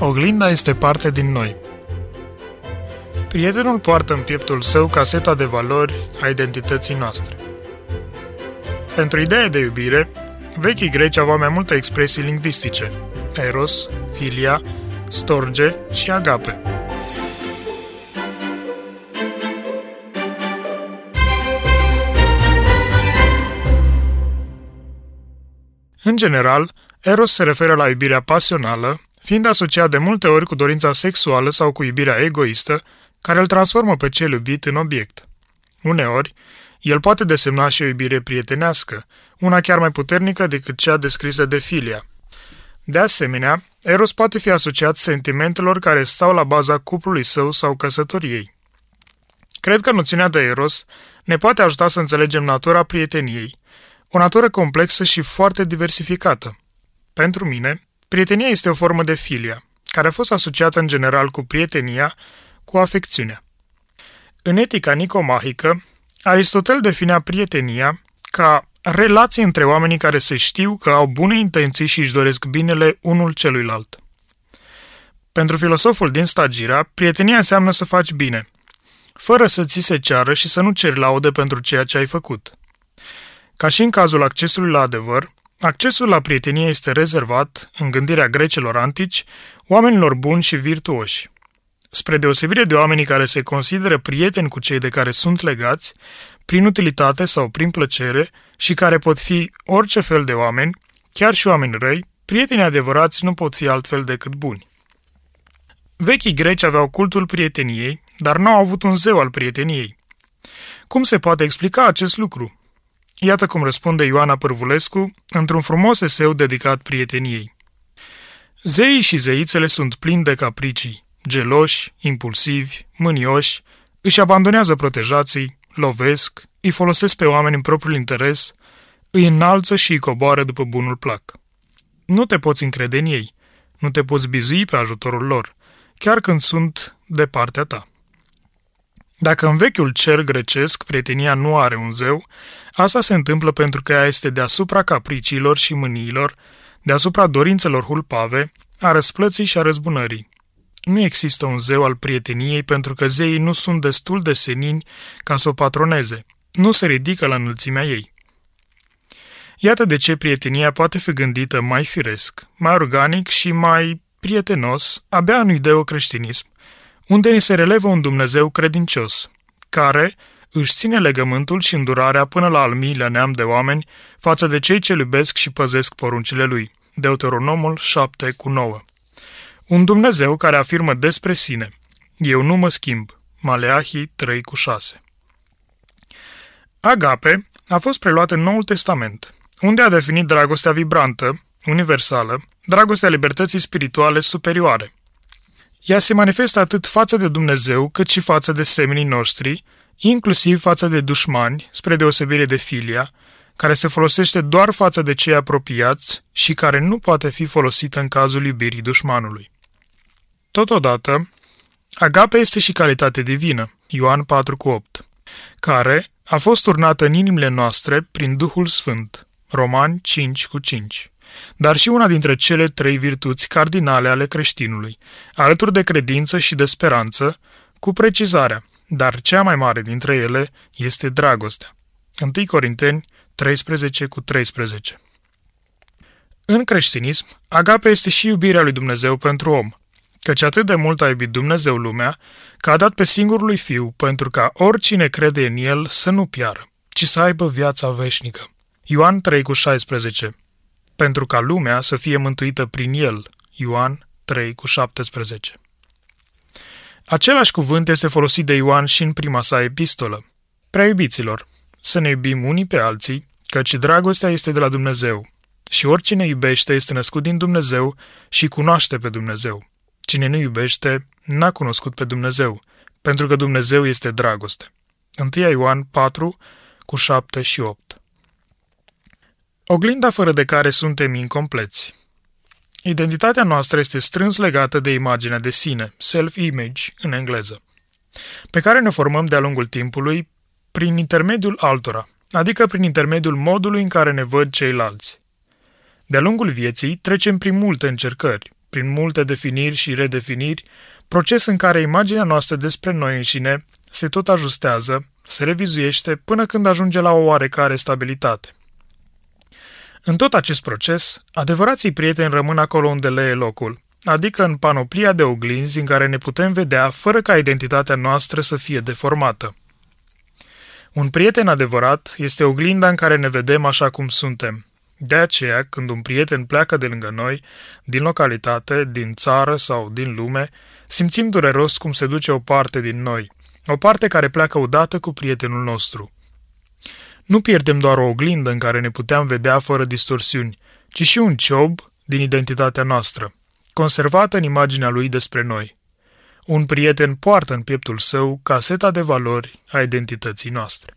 Oglinda este parte din noi. Prietenul poartă în pieptul său caseta de valori a identității noastre. Pentru ideea de iubire, vechii greci aveau mai multe expresii lingvistice, eros, filia, storge și agape. În general, eros se referă la iubirea pasională, fiind asociat de multe ori cu dorința sexuală sau cu iubirea egoistă, care îl transformă pe cel iubit în obiect. Uneori, el poate desemna și o iubire prietenească, una chiar mai puternică decât cea descrisă de filia. De asemenea, Eros poate fi asociat sentimentelor care stau la baza cuplului său sau căsătoriei. Cred că noțiunea de Eros ne poate ajuta să înțelegem natura prieteniei, o natură complexă și foarte diversificată. Pentru mine, prietenia este o formă de filia, care a fost asociată în general cu prietenia, cu afecțiunea. În etica nicomahică, Aristotel definea prietenia ca relații între oamenii care se știu că au bune intenții și își doresc binele unul celuilalt. Pentru filosoful din Stagira, prietenia înseamnă să faci bine, fără să ți se ceară și să nu ceri laude pentru ceea ce ai făcut. Ca și în cazul accesului la adevăr, accesul la prietenie este rezervat, în gândirea grecelor antici, oamenilor buni și virtuoși. Spre deosebire de oamenii care se consideră prieteni cu cei de care sunt legați, prin utilitate sau prin plăcere, și care pot fi orice fel de oameni, chiar și oameni răi, prietenii adevărați nu pot fi altfel decât buni. Vechii greci aveau cultul prieteniei, dar nu au avut un zeu al prieteniei. Cum se poate explica acest lucru? Iată cum răspunde Ioana Părvulescu într-un frumos eseu dedicat prieteniei. Zeii și zeițele sunt plini de capricii, geloși, impulsivi, mânioși, își abandonează protejații, lovesc, îi folosesc pe oameni în propriul interes, îi înalță și îi coboară după bunul plac. Nu te poți încrede în ei, nu te poți bizui pe ajutorul lor, chiar când sunt de partea ta. Dacă în vechiul cer grecesc prietenia nu are un zeu, asta se întâmplă pentru că ea este deasupra capriciilor și mâniilor, deasupra dorințelor hulpave, a răsplății și a răzbunării. Nu există un zeu al prieteniei pentru că zeii nu sunt destul de senini ca să o patroneze. Nu se ridică la înălțimea ei. Iată de ce prietenia poate fi gândită mai firesc, mai organic și mai prietenos abia în ideo-creștinism, unde ni se relevă un Dumnezeu credincios, care își ține legământul și îndurarea până la al miilea neam de oameni față de cei ce iubesc și păzesc poruncile lui. Deuteronomul 7 cu 9 Un Dumnezeu care afirmă despre sine, eu nu mă schimb, Maleahii 3 cu 6 Agape a fost preluat în Noul Testament, unde a definit dragostea vibrantă, universală, dragostea libertății spirituale superioare. Ea se manifestă atât față de Dumnezeu, cât și față de semenii noștri, inclusiv față de dușmani, spre deosebire de filia, care se folosește doar față de cei apropiați și care nu poate fi folosită în cazul iubirii dușmanului. Totodată, agape este și calitate divină, Ioan 4,8, care a fost turnată în inimile noastre prin Duhul Sfânt, Romani 5 cu 5, dar și una dintre cele trei virtuți cardinale ale creștinului, alături de credință și de speranță, cu precizarea, dar cea mai mare dintre ele este dragostea. 1 Corinteni 13 cu 13 În creștinism, agape este și iubirea lui Dumnezeu pentru om, căci atât de mult a iubit Dumnezeu lumea, că a dat pe singurul lui Fiu, pentru ca oricine crede în El să nu piară, ci să aibă viața veșnică. Ioan 3 cu 16 Pentru ca lumea să fie mântuită prin El. Ioan 3 cu 17 Același cuvânt este folosit de Ioan și în prima sa epistolă. Prea iubiților, să ne iubim unii pe alții, căci dragostea este de la Dumnezeu. Și oricine iubește este născut din Dumnezeu și cunoaște pe Dumnezeu. Cine nu iubește, n-a cunoscut pe Dumnezeu, pentru că Dumnezeu este dragoste. 1 Ioan 4, cu 7 și 8 Oglinda fără de care suntem incompleți. Identitatea noastră este strâns legată de imaginea de sine, self-image în engleză, pe care ne formăm de-a lungul timpului prin intermediul altora, adică prin intermediul modului în care ne văd ceilalți. De-a lungul vieții trecem prin multe încercări, prin multe definiri și redefiniri, proces în care imaginea noastră despre noi înșine se tot ajustează, se revizuiește până când ajunge la o oarecare stabilitate. În tot acest proces, adevărații prieteni rămân acolo unde le e locul, adică în panoplia de oglinzi în care ne putem vedea fără ca identitatea noastră să fie deformată. Un prieten adevărat este oglinda în care ne vedem așa cum suntem. De aceea, când un prieten pleacă de lângă noi, din localitate, din țară sau din lume, simțim dureros cum se duce o parte din noi, o parte care pleacă odată cu prietenul nostru. Nu pierdem doar o oglindă în care ne puteam vedea fără distorsiuni, ci și un ciob din identitatea noastră, conservată în imaginea lui despre noi. Un prieten poartă în pieptul său caseta de valori a identității noastre.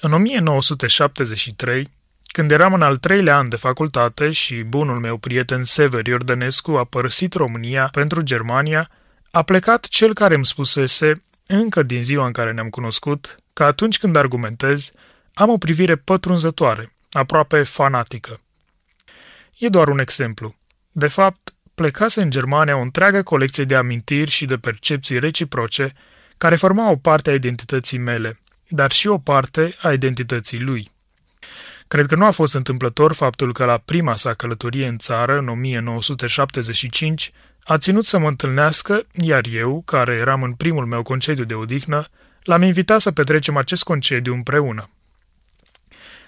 În 1973, când eram în al treilea an de facultate și bunul meu prieten Sever Iordănescu a părăsit România pentru Germania, a plecat cel care îmi spusese, încă din ziua în care ne-am cunoscut, că atunci când argumentez, am o privire pătrunzătoare, aproape fanatică. E doar un exemplu. De fapt, plecase în Germania o întreagă colecție de amintiri și de percepții reciproce care formau o parte a identității mele, dar și o parte a identității lui. Cred că nu a fost întâmplător faptul că la prima sa călătorie în țară, în 1975, a ținut să mă întâlnească, iar eu, care eram în primul meu concediu de odihnă, l-am invitat să petrecem acest concediu împreună.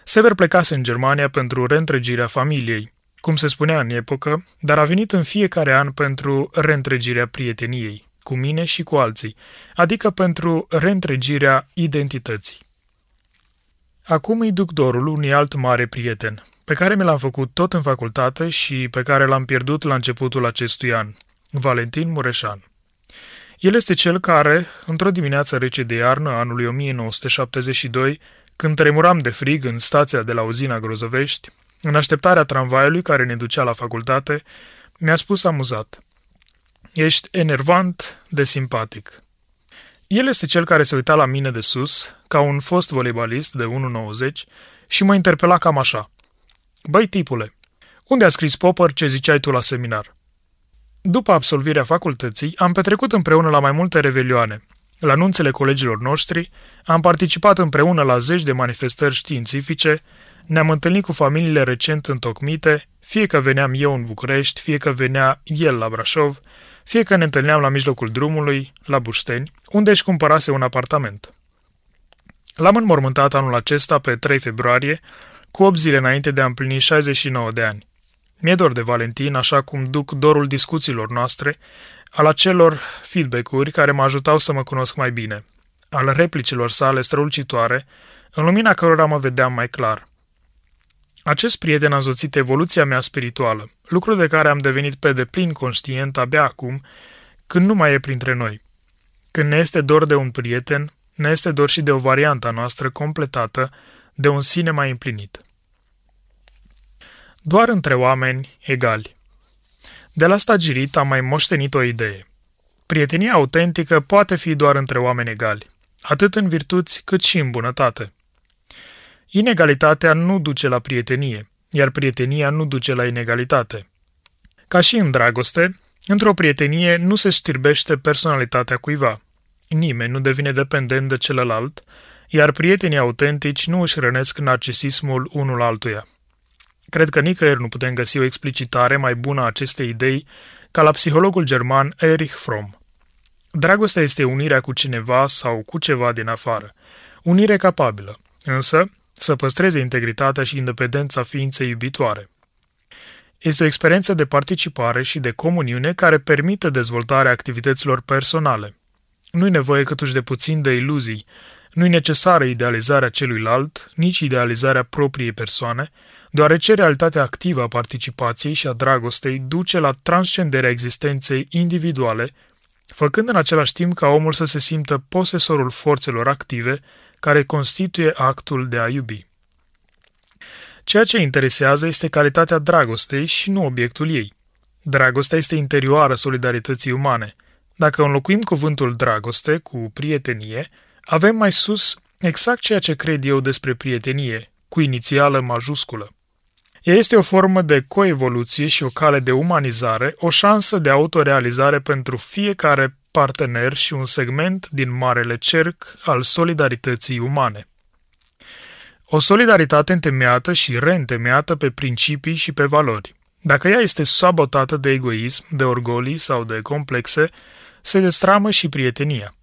Sever plecase în Germania pentru reîntregirea familiei, cum se spunea în epocă, dar a venit în fiecare an pentru reîntregirea prieteniei, cu mine și cu alții, adică pentru reîntregirea identității. Acum îi duc dorul unui alt mare prieten, pe care mi l-am făcut tot în facultate și pe care l-am pierdut la începutul acestui an, Valentin Mureșan. El este cel care, într-o dimineață rece de iarnă anului 1972, când tremuram de frig în stația de la uzina Grozăvești, în așteptarea tramvaiului care ne ducea la facultate, mi-a spus amuzat. Ești enervant de simpatic. El este cel care se uita la mine de sus, ca un fost voleibalist de 1,90, și mă interpela cam așa. Băi, tipule, unde a scris Popper ce ziceai tu la seminar? După absolvirea facultății, am petrecut împreună la mai multe revelioane. La anunțele colegilor noștri, am participat împreună la zeci de manifestări științifice, ne-am întâlnit cu familiile recent întocmite, fie că veneam eu în București, fie că venea el la Brașov, fie că ne întâlneam la mijlocul drumului, la Bușteni, unde își cumpărase un apartament. L-am înmormântat anul acesta pe 3 februarie, cu 8 zile înainte de a împlini 69 de ani. Mi-e dor de Valentin, așa cum duc dorul discuțiilor noastre, al acelor feedback-uri care mă ajutau să mă cunosc mai bine, al replicilor sale strălucitoare, în lumina cărora mă vedeam mai clar. Acest prieten a însoțit evoluția mea spirituală, lucru de care am devenit pe deplin conștient abia acum, când nu mai e printre noi. Când ne este dor de un prieten, ne este dor și de o variantă noastră completată, de un sine mai împlinit. Doar între oameni egali. De la stagirit am mai moștenit o idee. Prietenia autentică poate fi doar între oameni egali, atât în virtuți cât și în bunătate. Inegalitatea nu duce la prietenie, iar prietenia nu duce la inegalitate. Ca și în dragoste, într-o prietenie nu se știrbește personalitatea cuiva. Nimeni nu devine dependent de celălalt, iar prietenii autentici nu își rănesc narcisismul unul altuia. Cred că nicăieri nu putem găsi o explicitare mai bună a acestei idei ca la psihologul german Erich Fromm. Dragostea este unirea cu cineva sau cu ceva din afară. Unire capabilă, însă să păstreze integritatea și independența ființei iubitoare. Este o experiență de participare și de comuniune care permite dezvoltarea activităților personale. Nu-i nevoie câtuși de puțin de iluzii, nu-i necesară idealizarea celuilalt, nici idealizarea propriei persoane, deoarece realitatea activă a participației și a dragostei duce la transcenderea existenței individuale, făcând în același timp ca omul să se simtă posesorul forțelor active care constituie actul de a iubi. Ceea ce interesează este calitatea dragostei și nu obiectul ei. Dragostea este interioară solidarității umane. Dacă înlocuim cuvântul dragoste cu prietenie, avem mai sus exact ceea ce cred eu despre prietenie, cu inițială majusculă. Ea este o formă de coevoluție și o cale de umanizare, o șansă de autorealizare pentru fiecare partener și un segment din marele cerc al solidarității umane. O solidaritate întemeiată și reîntemeiată pe principii și pe valori. Dacă ea este sabotată de egoism, de orgolii sau de complexe, se destramă și prietenia.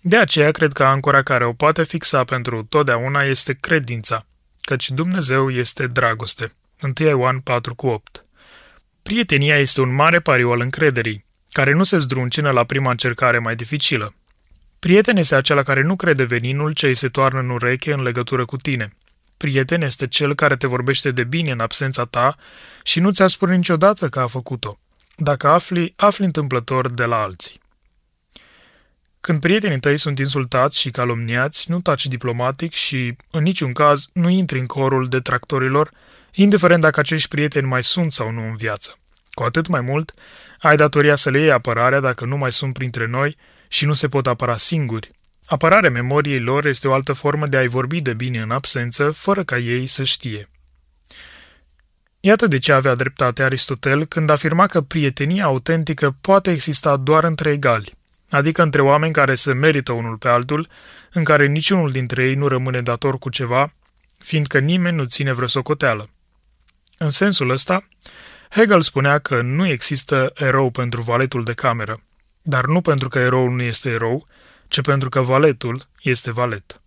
De aceea cred că ancora care o poate fixa pentru totdeauna este credința, căci Dumnezeu este dragoste. 1 Ioan 4 cu 8 Prietenia este un mare pariu al încrederii, care nu se zdruncină la prima încercare mai dificilă. Prieten este acela care nu crede veninul ce îi se toarnă în ureche în legătură cu tine. Prieten este cel care te vorbește de bine în absența ta și nu ți-a spune niciodată că a făcut-o. Dacă afli, afli întâmplător de la alții. Când prietenii tăi sunt insultați și calomniați, nu taci diplomatic și, în niciun caz, nu intri în corul detractorilor, indiferent dacă acești prieteni mai sunt sau nu în viață. Cu atât mai mult, ai datoria să le iei apărarea dacă nu mai sunt printre noi și nu se pot apăra singuri. Apărarea memoriei lor este o altă formă de a-i vorbi de bine în absență, fără ca ei să știe. Iată de ce avea dreptate Aristotel când afirma că prietenia autentică poate exista doar între egali, adică între oameni care se merită unul pe altul, în care niciunul dintre ei nu rămâne dator cu ceva, fiindcă nimeni nu ține vreo socoteală. În sensul ăsta, Hegel spunea că nu există erou pentru valetul de cameră, dar nu pentru că eroul nu este erou, ci pentru că valetul este valet.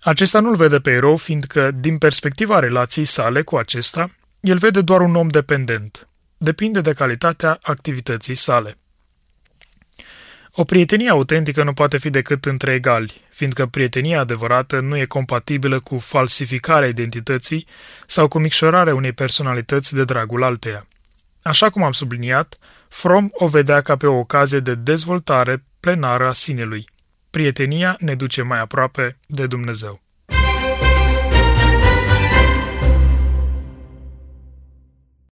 Acesta nu-l vede pe erou, fiindcă, din perspectiva relației sale cu acesta, el vede doar un om dependent. Depinde de calitatea activității sale. O prietenie autentică nu poate fi decât între egali, fiindcă prietenia adevărată nu e compatibilă cu falsificarea identității sau cu micșorarea unei personalități de dragul alteia. Așa cum am subliniat, From o vedea ca pe o ocazie de dezvoltare plenară a sinelui. Prietenia ne duce mai aproape de Dumnezeu.